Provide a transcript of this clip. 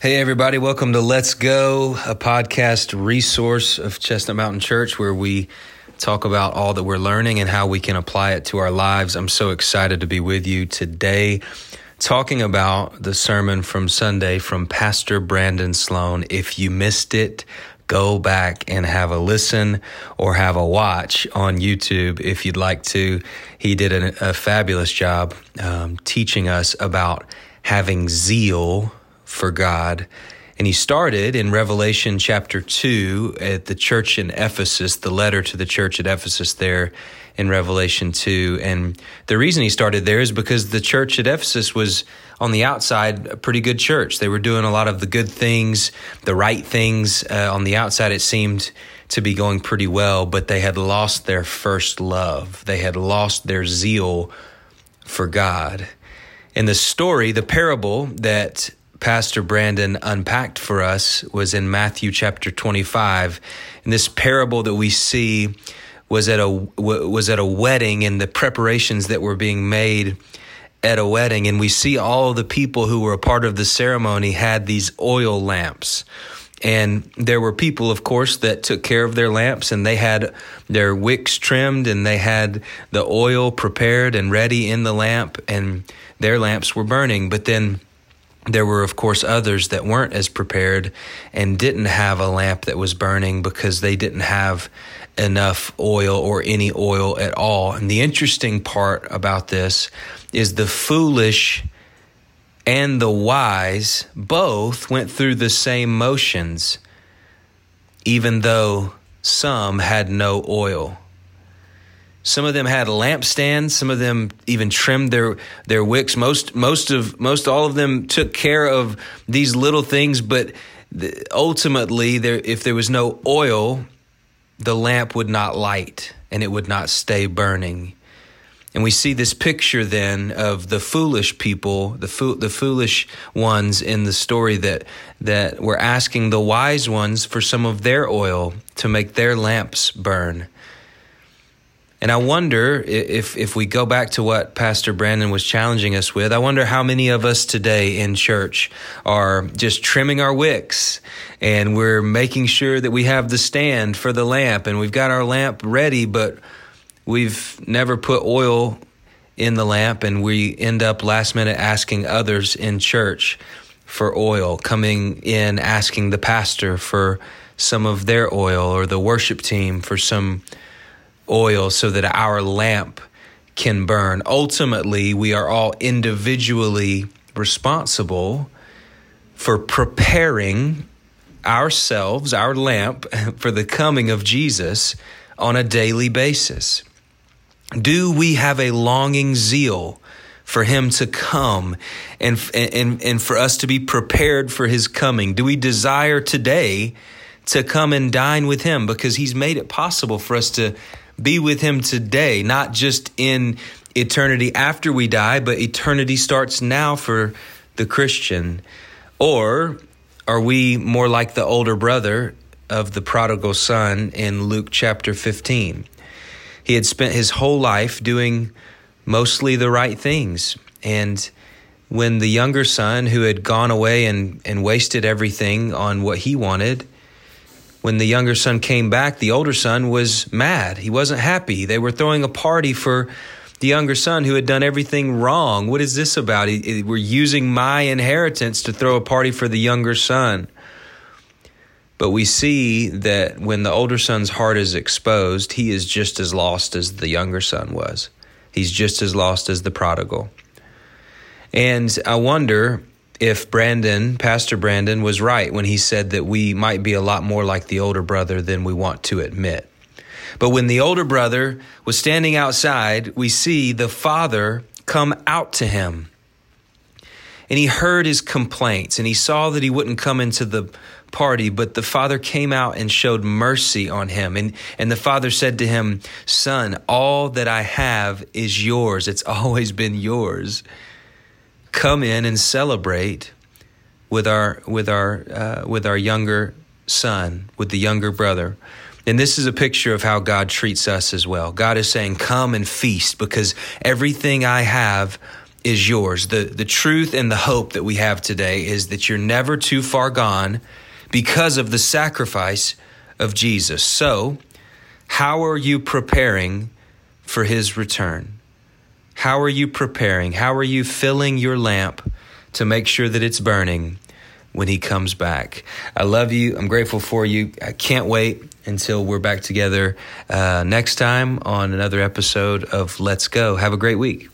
Hey, everybody, welcome to Let's Go, a podcast resource of Chestnut Mountain Church where we talk about all that we're learning and how we can apply it to our lives. I'm so excited to be with you today talking about the sermon from Sunday from Pastor Brandon Sloan. If you missed it, go back and have a listen or have a watch on YouTube if you'd like to. He did a, a fabulous job um, teaching us about having zeal for God. And he started in Revelation chapter 2 at the church in Ephesus, the letter to the church at Ephesus there in Revelation 2. And the reason he started there is because the church at Ephesus was on the outside a pretty good church. They were doing a lot of the good things, the right things. Uh, on the outside, it seemed to be going pretty well, but they had lost their first love. They had lost their zeal for God. And the story, the parable that Pastor Brandon unpacked for us was in Matthew chapter 25. And this parable that we see was at a was at a wedding and the preparations that were being made at a wedding and we see all the people who were a part of the ceremony had these oil lamps. And there were people, of course, that took care of their lamps and they had their wicks trimmed and they had the oil prepared and ready in the lamp and their lamps were burning. But then there were, of course, others that weren't as prepared and didn't have a lamp that was burning because they didn't have enough oil or any oil at all. And the interesting part about this is the foolish and the wise both went through the same motions, even though some had no oil. Some of them had lampstands. Some of them even trimmed their their wicks. Most most of most all of them took care of these little things. But the, ultimately, there if there was no oil, the lamp would not light and it would not stay burning. And we see this picture then of the foolish people, the fo- the foolish ones in the story that that were asking the wise ones for some of their oil to make their lamps burn. And I wonder if, if we go back to what Pastor Brandon was challenging us with, I wonder how many of us today in church are just trimming our wicks and we're making sure that we have the stand for the lamp and we've got our lamp ready, but we've never put oil in the lamp and we end up last minute asking others in church for oil, coming in asking the pastor for some of their oil or the worship team for some oil so that our lamp can burn. Ultimately, we are all individually responsible for preparing ourselves, our lamp, for the coming of Jesus on a daily basis. Do we have a longing zeal for him to come and, and, and for us to be prepared for his coming? Do we desire today to come and dine with him because he's made it possible for us to be with him today, not just in eternity after we die, but eternity starts now for the Christian? Or are we more like the older brother of the prodigal son in Luke chapter 15? He had spent his whole life doing mostly the right things. And when the younger son, who had gone away and, and wasted everything on what he wanted, when the younger son came back, the older son was mad. He wasn't happy. They were throwing a party for the younger son who had done everything wrong. What is this about? We're using my inheritance to throw a party for the younger son. But we see that when the older son's heart is exposed, he is just as lost as the younger son was. He's just as lost as the prodigal. And I wonder if Brandon, Pastor Brandon, was right when he said that we might be a lot more like the older brother than we want to admit. But when the older brother was standing outside, we see the father come out to him. And he heard his complaints and he saw that he wouldn't come into the party, but the father came out and showed mercy on him. And, and the father said to him, Son, all that I have is yours. It's always been yours come in and celebrate with our with our uh, with our younger son, with the younger brother. And this is a picture of how God treats us as well. God is saying, "Come and feast because everything I have is yours. The, the truth and the hope that we have today is that you're never too far gone because of the sacrifice of Jesus. So, how are you preparing for his return? How are you preparing? How are you filling your lamp to make sure that it's burning when he comes back? I love you. I'm grateful for you. I can't wait until we're back together uh, next time on another episode of Let's Go. Have a great week.